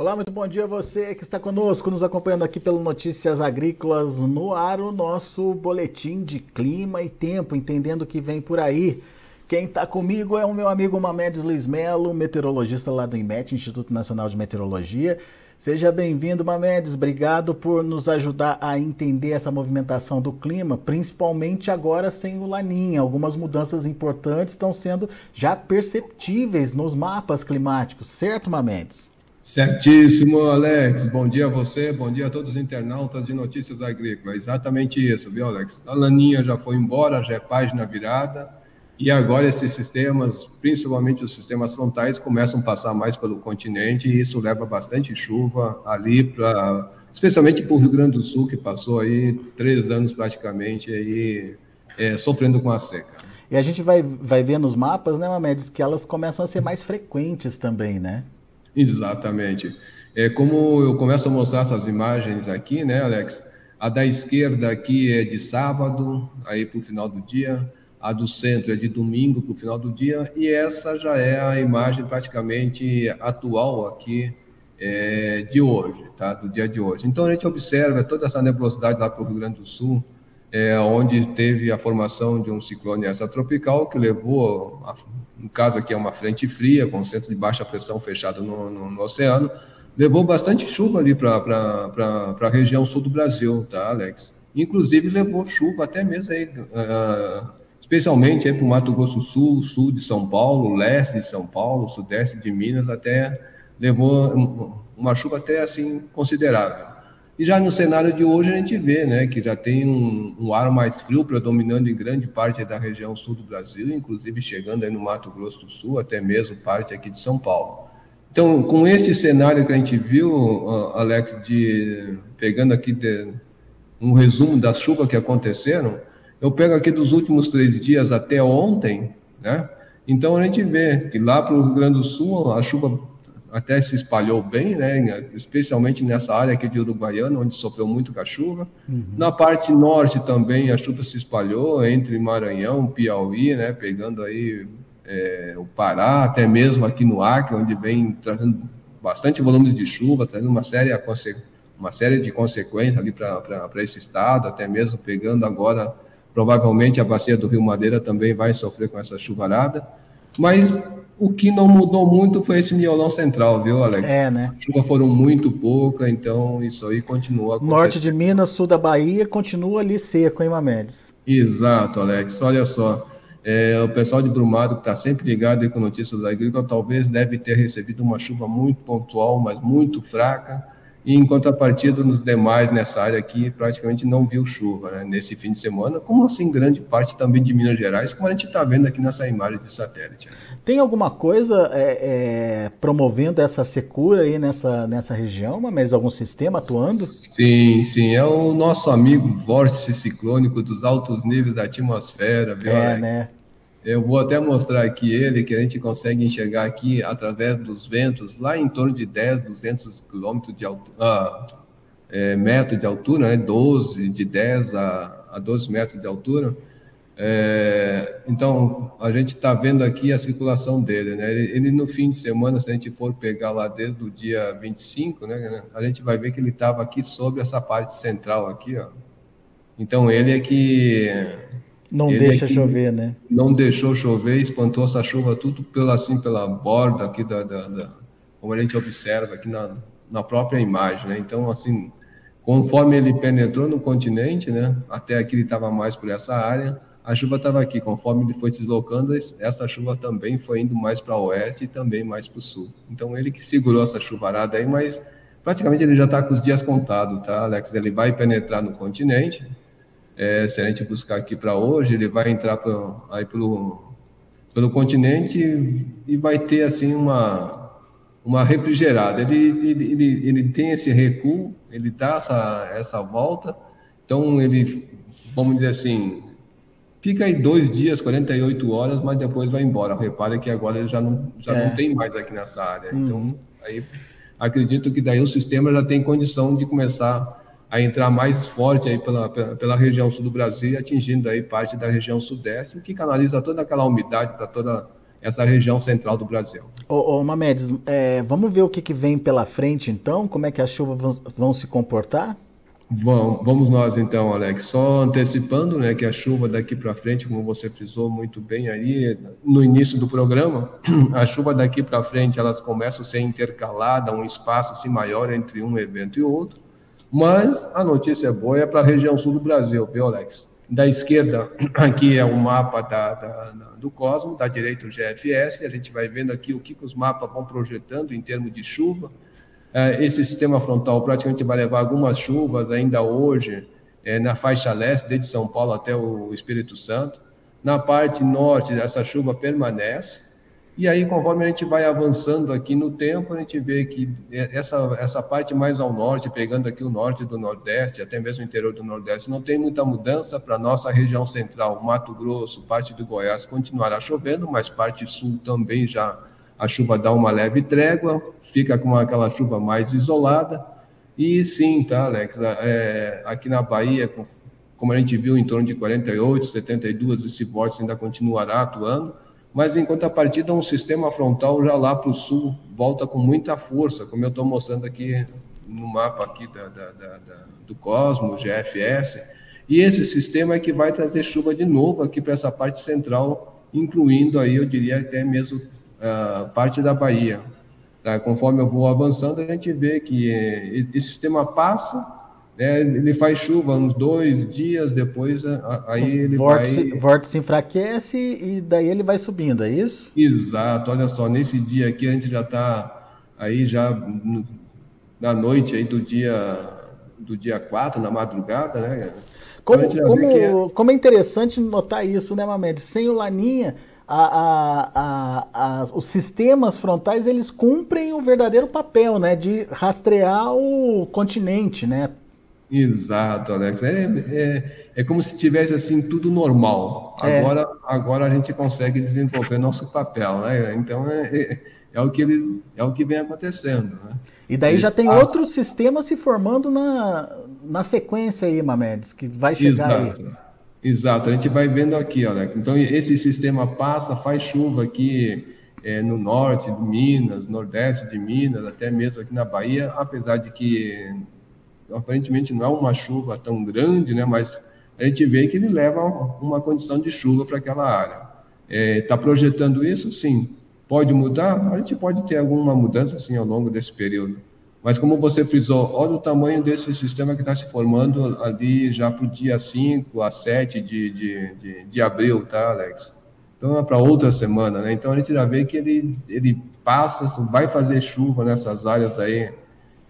Olá, muito bom dia a você que está conosco, nos acompanhando aqui pelo Notícias Agrícolas no ar, o nosso boletim de clima e tempo, entendendo o que vem por aí. Quem está comigo é o meu amigo Mamedes Luiz Melo, meteorologista lá do IMET, Instituto Nacional de Meteorologia. Seja bem-vindo, Mamedes. Obrigado por nos ajudar a entender essa movimentação do clima, principalmente agora sem o Laninha. Algumas mudanças importantes estão sendo já perceptíveis nos mapas climáticos, certo, Mamedes? Certíssimo, Alex. Bom dia a você, bom dia a todos os internautas de Notícias Agrícolas. Exatamente isso, viu, Alex? A laninha já foi embora, já é página virada, e agora esses sistemas, principalmente os sistemas frontais, começam a passar mais pelo continente, e isso leva bastante chuva ali para. Especialmente para o Rio Grande do Sul, que passou aí três anos praticamente aí, é, sofrendo com a seca. E a gente vai, vai ver nos mapas, né, Mamedes, que elas começam a ser mais frequentes também, né? Exatamente. É como eu começo a mostrar essas imagens aqui, né, Alex? A da esquerda aqui é de sábado, aí para o final do dia. A do centro é de domingo para o final do dia. E essa já é a imagem praticamente atual aqui é, de hoje, tá? Do dia de hoje. Então a gente observa toda essa nebulosidade lá para o Rio Grande do Sul, é, onde teve a formação de um ciclone extratropical que levou a, no caso aqui é uma frente fria, com centro de baixa pressão fechado no, no, no oceano, levou bastante chuva ali para a região sul do Brasil, tá, Alex? Inclusive levou chuva até mesmo aí, uh, especialmente para o Mato Grosso Sul, sul de São Paulo, leste de São Paulo, sudeste de Minas, até levou uma chuva até assim considerável. E já no cenário de hoje a gente vê né, que já tem um, um, ar mais frio predominando em grande parte da região sul do Brasil, inclusive chegando aí no Mato Grosso do Sul, até mesmo parte aqui de São Paulo. Então, com esse cenário que a gente viu, Alex, de, pegando aqui de, um resumo das chuvas que aconteceram, eu pego aqui dos últimos três dias até ontem, né? Então a gente vê que lá para o Rio Grande do Sul a chuva até se espalhou bem, né? especialmente nessa área aqui de Uruguaiana, onde sofreu muito com a chuva. Uhum. Na parte norte também a chuva se espalhou entre Maranhão, Piauí, né? pegando aí é, o Pará, até mesmo aqui no Acre, onde vem trazendo bastante volumes de chuva, trazendo uma série, uma série de consequências ali para esse estado, até mesmo pegando agora, provavelmente a bacia do Rio Madeira também vai sofrer com essa chuvarada. Mas o que não mudou muito foi esse miolão central, viu, Alex? É, né? As chuvas foram muito pouca, então isso aí continua. Norte de Minas, sul da Bahia, continua ali seco, hein, Mamedes? Exato, Alex. Olha só. É, o pessoal de Brumado, que está sempre ligado com notícias agrícolas, talvez deve ter recebido uma chuva muito pontual, mas muito fraca e em contrapartida nos demais nessa área aqui praticamente não viu chuva né, nesse fim de semana, como assim grande parte também de Minas Gerais, como a gente está vendo aqui nessa imagem de satélite. Tem alguma coisa é, é, promovendo essa secura aí nessa, nessa região, mas algum sistema atuando? Sim, sim, é o nosso amigo vórtice ciclônico dos altos níveis da atmosfera, viu? É, né? Eu vou até mostrar aqui ele, que a gente consegue enxergar aqui através dos ventos, lá em torno de 10, 200 quilômetros de altura, ah, é, metros de altura, né? 12, de 10 a, a 12 metros de altura. É, então, a gente está vendo aqui a circulação dele, né? Ele, ele, no fim de semana, se a gente for pegar lá desde o dia 25, né? A gente vai ver que ele estava aqui sobre essa parte central aqui, ó. Então, ele é que não Ele deixa chover, né? Não deixou chover, espantou essa chuva tudo pela, assim, pela borda aqui da, da, da como a gente observa aqui na, na própria imagem, né? Então, assim, conforme ele penetrou no continente, né? Até aqui ele estava mais por essa área, a chuva estava aqui. Conforme ele foi se deslocando, essa chuva também foi indo mais para oeste e também mais para o sul. Então, ele que segurou essa chuvarada aí, mas praticamente ele já está com os dias contados, tá, Alex? Ele vai penetrar no continente, é, se a gente buscar aqui para hoje, ele vai entrar pra, aí pelo, pelo continente e vai ter assim uma, uma refrigerada. Ele, ele, ele, ele tem esse recuo, ele dá essa, essa volta, então ele, vamos dizer assim, fica aí dois dias, 48 horas, mas depois vai embora. Repare que agora ele já não, já é. não tem mais aqui nessa área. Então, uhum. Então, aí acredito que daí o sistema já tem condição de começar a entrar mais forte aí pela, pela, pela, região sul do Brasil, atingindo aí parte da região sudeste, o que canaliza toda aquela umidade para toda essa região central do Brasil. Ô, ô Mamedes, é, vamos ver o que, que, vem pela frente então? Como é que as chuvas vão, vão se comportar? Vamos, vamos nós então, Alex. Só antecipando, né, que a chuva daqui para frente, como você frisou muito bem aí no início do programa, a chuva daqui para frente elas começam a ser intercaladas, um espaço assim maior entre um evento e outro. Mas a notícia boa é para a região sul do Brasil, viu, Alex? Da esquerda, aqui é o mapa da, da, do Cosmo, da direita o GFS. A gente vai vendo aqui o que, que os mapas vão projetando em termos de chuva é, esse sistema frontal praticamente vai levar algumas chuvas ainda hoje é, na faixa leste, desde São Paulo até o Espírito Santo. Na parte norte, essa chuva permanece. E aí, conforme a gente vai avançando aqui no tempo, a gente vê que essa, essa parte mais ao norte, pegando aqui o norte do Nordeste, até mesmo o interior do Nordeste, não tem muita mudança para a nossa região central, Mato Grosso, parte do Goiás, continuará chovendo, mas parte sul também já a chuva dá uma leve trégua, fica com aquela chuva mais isolada. E sim, tá, Alex? É, aqui na Bahia, como a gente viu, em torno de 48, 72, esse vórtice ainda continuará atuando. Mas em contrapartida, um sistema frontal já lá para o sul volta com muita força, como eu estou mostrando aqui no mapa aqui da, da, da, do Cosmo, GFS. E esse sistema é que vai trazer chuva de novo aqui para essa parte central, incluindo aí, eu diria, até mesmo uh, parte da Bahia. Tá? Conforme eu vou avançando, a gente vê que esse sistema passa, né, ele faz chuva uns dois dias, depois aí ele vórtice, vai... vórtice enfraquece e daí ele vai subindo, é isso? Exato, olha só, nesse dia aqui a gente já está aí já na noite aí do dia do dia 4, na madrugada, né? Como, então como, é... como é interessante notar isso, né, Mamed? Sem o Laninha, a, a, a, os sistemas frontais eles cumprem o verdadeiro papel, né, de rastrear o continente, né? Exato, Alex. É, é, é como se tivesse assim tudo normal. É. Agora, agora a gente consegue desenvolver nosso papel, né? Então é, é, é o que ele, é o que vem acontecendo, né? E daí Eles já tem passam... outros sistemas se formando na, na sequência aí, Mamedes, que vai chegar Exato. aí. Exato, a gente vai vendo aqui, Alex. Então, esse sistema passa, faz chuva aqui é, no norte de Minas, nordeste de Minas, até mesmo aqui na Bahia, apesar de que aparentemente não é uma chuva tão grande, né? Mas a gente vê que ele leva uma condição de chuva para aquela área. Está é, projetando isso? Sim. Pode mudar? A gente pode ter alguma mudança, sim, ao longo desse período. Mas como você frisou, olha o tamanho desse sistema que está se formando ali já para o dia 5 a 7 de, de, de, de abril, tá, Alex? Então é para outra semana, né? Então a gente já vê que ele, ele passa, vai fazer chuva nessas áreas aí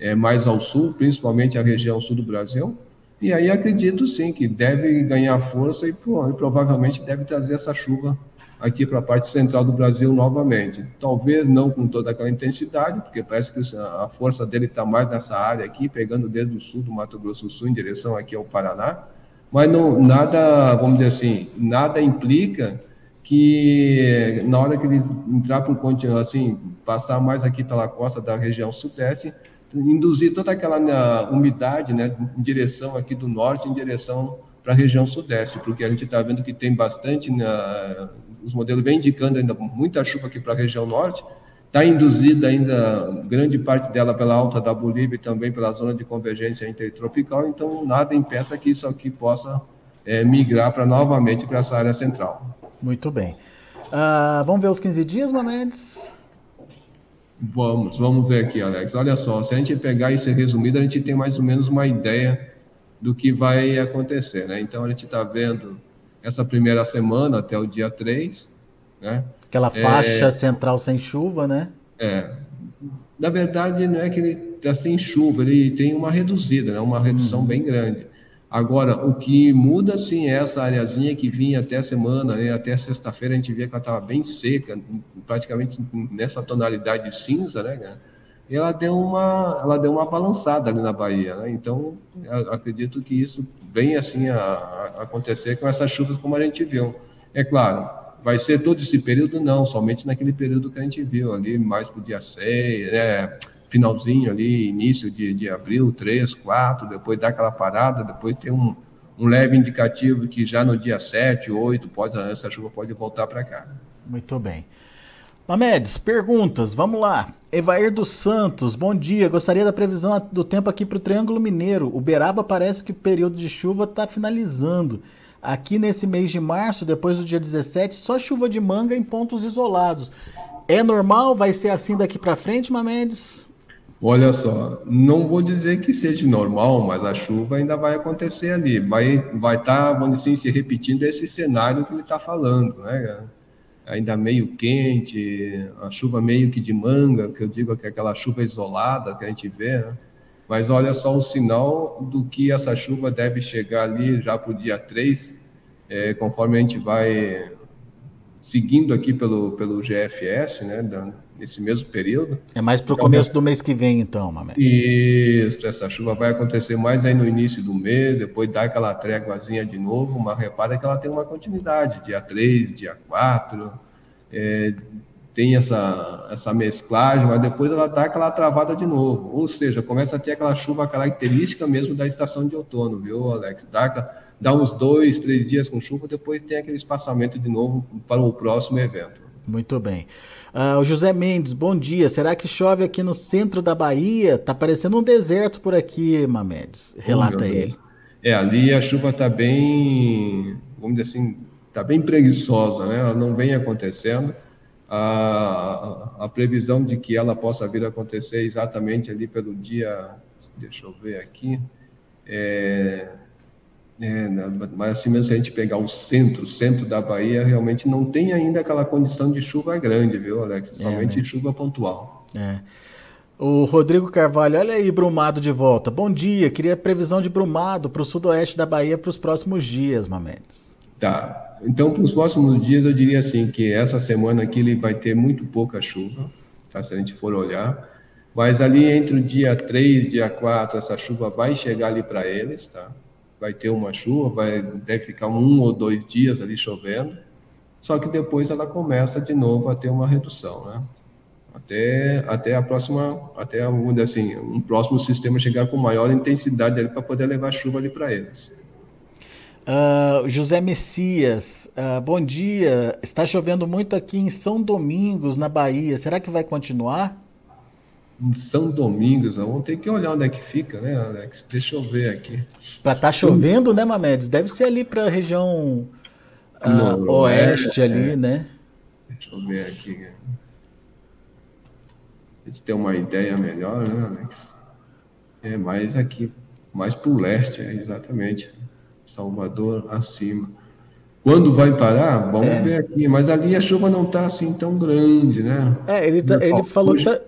é, mais ao sul, principalmente a região sul do Brasil. E aí acredito sim que deve ganhar força e, e provavelmente deve trazer essa chuva aqui para a parte central do Brasil novamente. Talvez não com toda aquela intensidade, porque parece que a força dele está mais nessa área aqui, pegando desde o sul do Mato Grosso do Sul em direção aqui ao Paraná, mas não, nada, vamos dizer assim, nada implica que na hora que eles entrar continente, assim, passar mais aqui pela costa da região sudeste, induzir toda aquela né, umidade, né, em direção aqui do norte, em direção para a região sudeste, porque a gente está vendo que tem bastante né, os modelos vêm indicando ainda muita chuva aqui para a região norte, está induzida ainda grande parte dela pela alta da Bolívia e também pela zona de convergência intertropical, então nada impeça que isso aqui possa é, migrar para novamente para essa área central. Muito bem. Uh, vamos ver os 15 dias, Manedes? Vamos, vamos ver aqui, Alex. Olha só, se a gente pegar esse resumido, a gente tem mais ou menos uma ideia do que vai acontecer, né? Então a gente está vendo essa primeira semana até o dia 3. Né? Aquela faixa é, central sem chuva, né? É. Na verdade, não é que ele está sem chuva, ele tem uma reduzida, né? uma redução hum. bem grande. Agora, o que muda sim é essa areazinha que vinha até semana, né? até sexta-feira a gente via que ela estava bem seca, praticamente nessa tonalidade cinza, né? E ela deu uma, ela deu uma balançada ali na Bahia, né? Então, acredito que isso vem assim a, a acontecer com essas chuvas como a gente viu. É claro, vai ser todo esse período? Não, somente naquele período que a gente viu ali, mais para o dia 6, né? Finalzinho ali, início de, de abril, 3, 4, depois dá aquela parada, depois tem um, um leve indicativo que já no dia 7, 8, pode, essa chuva pode voltar para cá. Muito bem. Mamedes, perguntas, vamos lá. Evair dos Santos, bom dia. Gostaria da previsão do tempo aqui para o Triângulo Mineiro. Uberaba parece que o período de chuva está finalizando. Aqui nesse mês de março, depois do dia 17, só chuva de manga em pontos isolados. É normal? Vai ser assim daqui para frente, Mamedes? Olha só, não vou dizer que seja normal, mas a chuva ainda vai acontecer ali. Vai estar, vai tá, vamos dizer, se repetindo esse cenário que ele está falando, né? ainda meio quente, a chuva meio que de manga, que eu digo que é aquela chuva isolada que a gente vê, né? mas olha só o sinal do que essa chuva deve chegar ali já para o dia 3, é, conforme a gente vai seguindo aqui pelo, pelo GFS, né, nesse mesmo período. É mais para o então, começo do mês que vem, então, Mamé. Isso, essa chuva vai acontecer mais aí no início do mês, depois dá aquela tréguazinha de novo, mas repara que ela tem uma continuidade, dia 3, dia 4, é, tem essa, essa mesclagem, mas depois ela dá aquela travada de novo. Ou seja, começa a ter aquela chuva característica mesmo da estação de outono, viu, Alex? Dá, dá uns dois, três dias com chuva, depois tem aquele espaçamento de novo para o próximo evento. Muito bem. Uh, o José Mendes, bom dia. Será que chove aqui no centro da Bahia? Tá parecendo um deserto por aqui, Mamedes. Relata oh, ele. É, ali a chuva está bem, vamos dizer assim, está bem preguiçosa, né? Ela não vem acontecendo. A, a, a, previsão de que ela possa vir a acontecer exatamente ali pelo dia, deixa eu ver aqui, é, é, mas assim mesmo se a gente pegar o centro, o centro da Bahia, realmente não tem ainda aquela condição de chuva grande, viu, Alex? É, Somente é, né? chuva pontual. É. O Rodrigo Carvalho, olha aí, Brumado de volta. Bom dia, queria previsão de Brumado para o sudoeste da Bahia para os próximos dias, Mamedes. Tá. Então, para os próximos dias, eu diria assim que essa semana aqui ele vai ter muito pouca chuva, tá? se a gente for olhar. Mas ali entre o dia 3 e dia 4, essa chuva vai chegar ali para eles, tá? Vai ter uma chuva, vai, deve ficar um ou dois dias ali chovendo. Só que depois ela começa de novo a ter uma redução, né? Até, até a próxima, até assim, um próximo sistema chegar com maior intensidade ali para poder levar chuva ali para eles. Uh, José Messias, uh, bom dia. Está chovendo muito aqui em São Domingos, na Bahia. Será que vai continuar? Em São Domingos, vamos ter que olhar onde é que fica, né, Alex? Deixa eu ver aqui. Para estar tá chovendo, né, Mamedes? Deve ser ali para a região oeste, é, ali, é. né? Deixa eu ver aqui. A gente ter uma ideia melhor, né, Alex? É mais aqui, mais para o leste, é, exatamente. Salvador acima. Quando vai parar? Vamos é. ver aqui. Mas ali a chuva não está assim tão grande, né? É, ele, tá, ele falou que tá,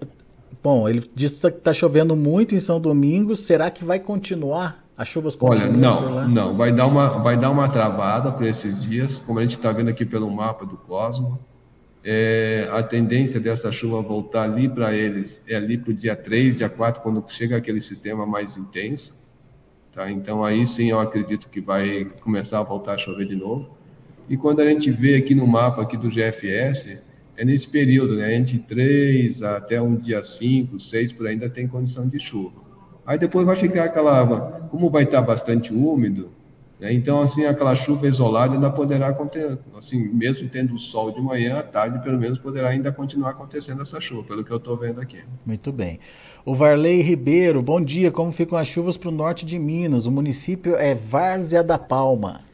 Bom, ele disse que está chovendo muito em São Domingos. Será que vai continuar? As chuvas continuam Olha, não, não. Vai dar uma, vai dar uma travada para esses dias, como a gente está vendo aqui pelo mapa do Cosmo. É, a tendência dessa chuva voltar ali para eles é ali para o dia 3, dia 4, quando chega aquele sistema mais intenso. Tá? Então, aí sim eu acredito que vai começar a voltar a chover de novo. E quando a gente vê aqui no mapa aqui do GFS, é nesse período, né? entre 3 até um dia 5, 6, por ainda tem condição de chuva. Aí depois vai ficar aquela, como vai estar bastante úmido, né? então assim aquela chuva isolada ainda poderá acontecer, assim mesmo tendo sol de manhã, à tarde pelo menos poderá ainda continuar acontecendo essa chuva, pelo que eu estou vendo aqui. Muito bem. O Varley Ribeiro, bom dia. Como ficam as chuvas para o norte de Minas? O município é Várzea da Palma.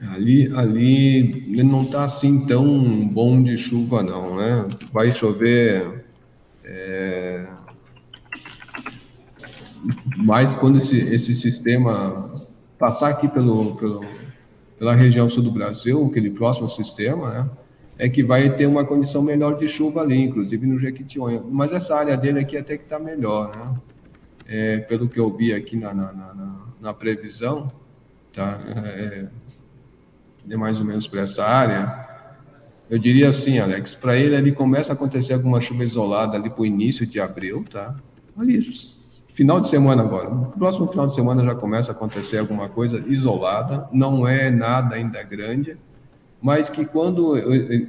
Ali, ali não está assim tão bom de chuva, não, né? Vai chover é, mais quando esse, esse sistema passar aqui pelo, pelo, pela região sul do Brasil, aquele próximo sistema, né? é que vai ter uma condição melhor de chuva ali, inclusive no Jequitinhonha. Mas essa área dele aqui até que está melhor, né? É, pelo que eu vi aqui na, na, na, na previsão, tá? É, é mais ou menos para essa área. Eu diria assim, Alex, para ele ali começa a acontecer alguma chuva isolada ali para o início de abril, tá? Ali, final de semana agora. No próximo final de semana já começa a acontecer alguma coisa isolada, não é nada ainda grande, mas que quando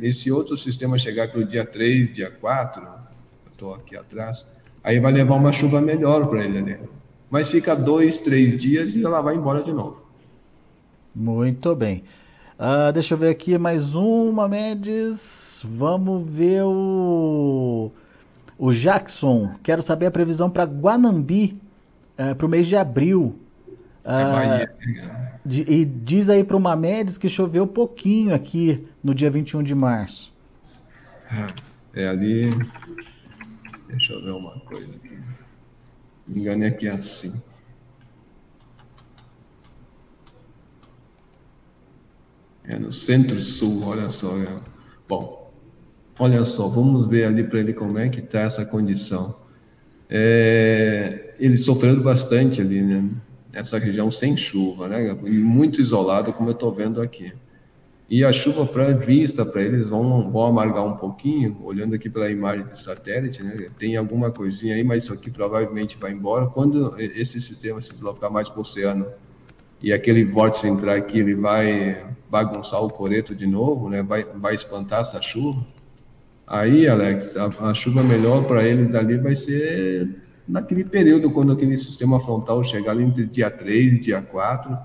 esse outro sistema chegar para o dia 3, dia 4, estou aqui atrás, aí vai levar uma chuva melhor para ele ali. Mas fica dois, três dias e ela vai embora de novo. Muito bem. Uh, deixa eu ver aqui mais uma, Mendes. Mamedes, vamos ver o, o Jackson. Quero saber a previsão para Guanambi é, para o mês de abril. É Bahia. De, e diz aí para o Mamedes que choveu pouquinho aqui no dia 21 de março. É ali. Deixa eu ver uma coisa aqui. Me enganei aqui assim. É no centro-sul, olha só. É. Bom, olha só, vamos ver ali para ele como é que está essa condição. É, ele sofrendo bastante ali, né? Nessa região sem chuva, né? E muito isolado, como eu estou vendo aqui. E a chuva prevista para eles vão, vão amargar um pouquinho, olhando aqui pela imagem de satélite, né? Tem alguma coisinha aí, mas isso aqui provavelmente vai embora. Quando esse sistema se deslocar mais para o oceano e aquele vórtice entrar aqui, ele vai bagunçar o coreto de novo, né? Vai, vai espantar essa chuva. Aí, Alex, a, a chuva melhor para ele dali vai ser naquele período, quando aquele sistema frontal chegar ali entre dia 3 e dia 4,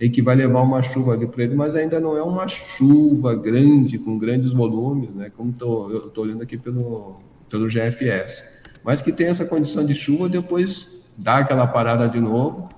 e que vai levar uma chuva ali para ele, mas ainda não é uma chuva grande, com grandes volumes, né? Como tô, eu estou olhando aqui pelo, pelo GFS. Mas que tem essa condição de chuva, depois dá aquela parada de novo,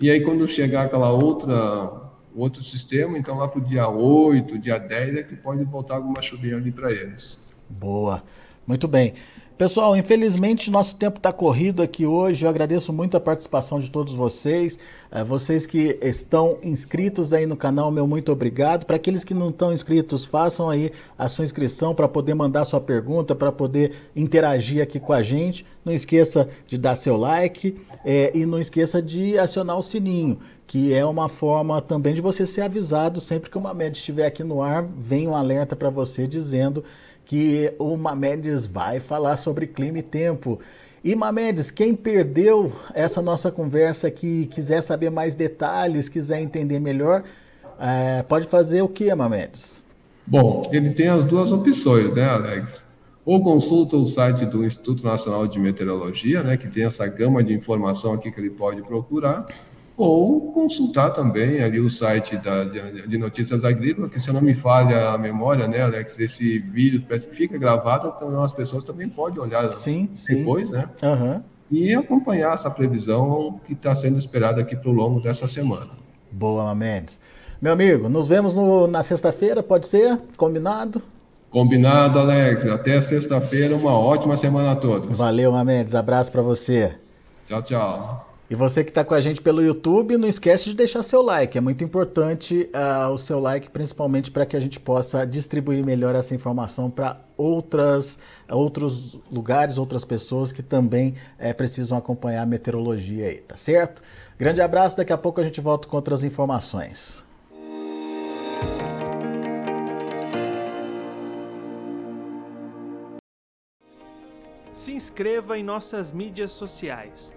e aí quando chegar aquela outra outro sistema, então lá para o dia 8, dia 10 é que pode voltar alguma chuvinha ali para eles. Boa. Muito bem. Pessoal, infelizmente nosso tempo está corrido aqui hoje. Eu agradeço muito a participação de todos vocês. É, vocês que estão inscritos aí no canal, meu muito obrigado. Para aqueles que não estão inscritos, façam aí a sua inscrição para poder mandar sua pergunta, para poder interagir aqui com a gente. Não esqueça de dar seu like é, e não esqueça de acionar o sininho que é uma forma também de você ser avisado sempre que uma média estiver aqui no ar, vem um alerta para você dizendo que o Mamedes vai falar sobre clima e tempo. E Mamedes, quem perdeu essa nossa conversa aqui, quiser saber mais detalhes, quiser entender melhor, é, pode fazer o que, Mamedes? Bom, ele tem as duas opções, né, Alex? Ou consulta o site do Instituto Nacional de Meteorologia, né, que tem essa gama de informação aqui que ele pode procurar, ou consultar também ali o site da, de, de, Notícias Agrícolas, que se não me falha a memória, né, Alex, esse vídeo parece que fica gravado, então as pessoas também podem olhar sim, depois, sim. né? Uhum. E acompanhar essa previsão que está sendo esperada aqui para o longo dessa semana. Boa, Mendes. Meu amigo, nos vemos no, na sexta-feira, pode ser? Combinado? Combinado, Alex. Até sexta-feira, uma ótima semana a todos. Valeu, Mendes. Abraço para você. Tchau, tchau. E você que está com a gente pelo YouTube, não esquece de deixar seu like. É muito importante uh, o seu like, principalmente para que a gente possa distribuir melhor essa informação para outras outros lugares, outras pessoas que também uh, precisam acompanhar a meteorologia aí, tá certo? Grande abraço, daqui a pouco a gente volta com outras informações. Se inscreva em nossas mídias sociais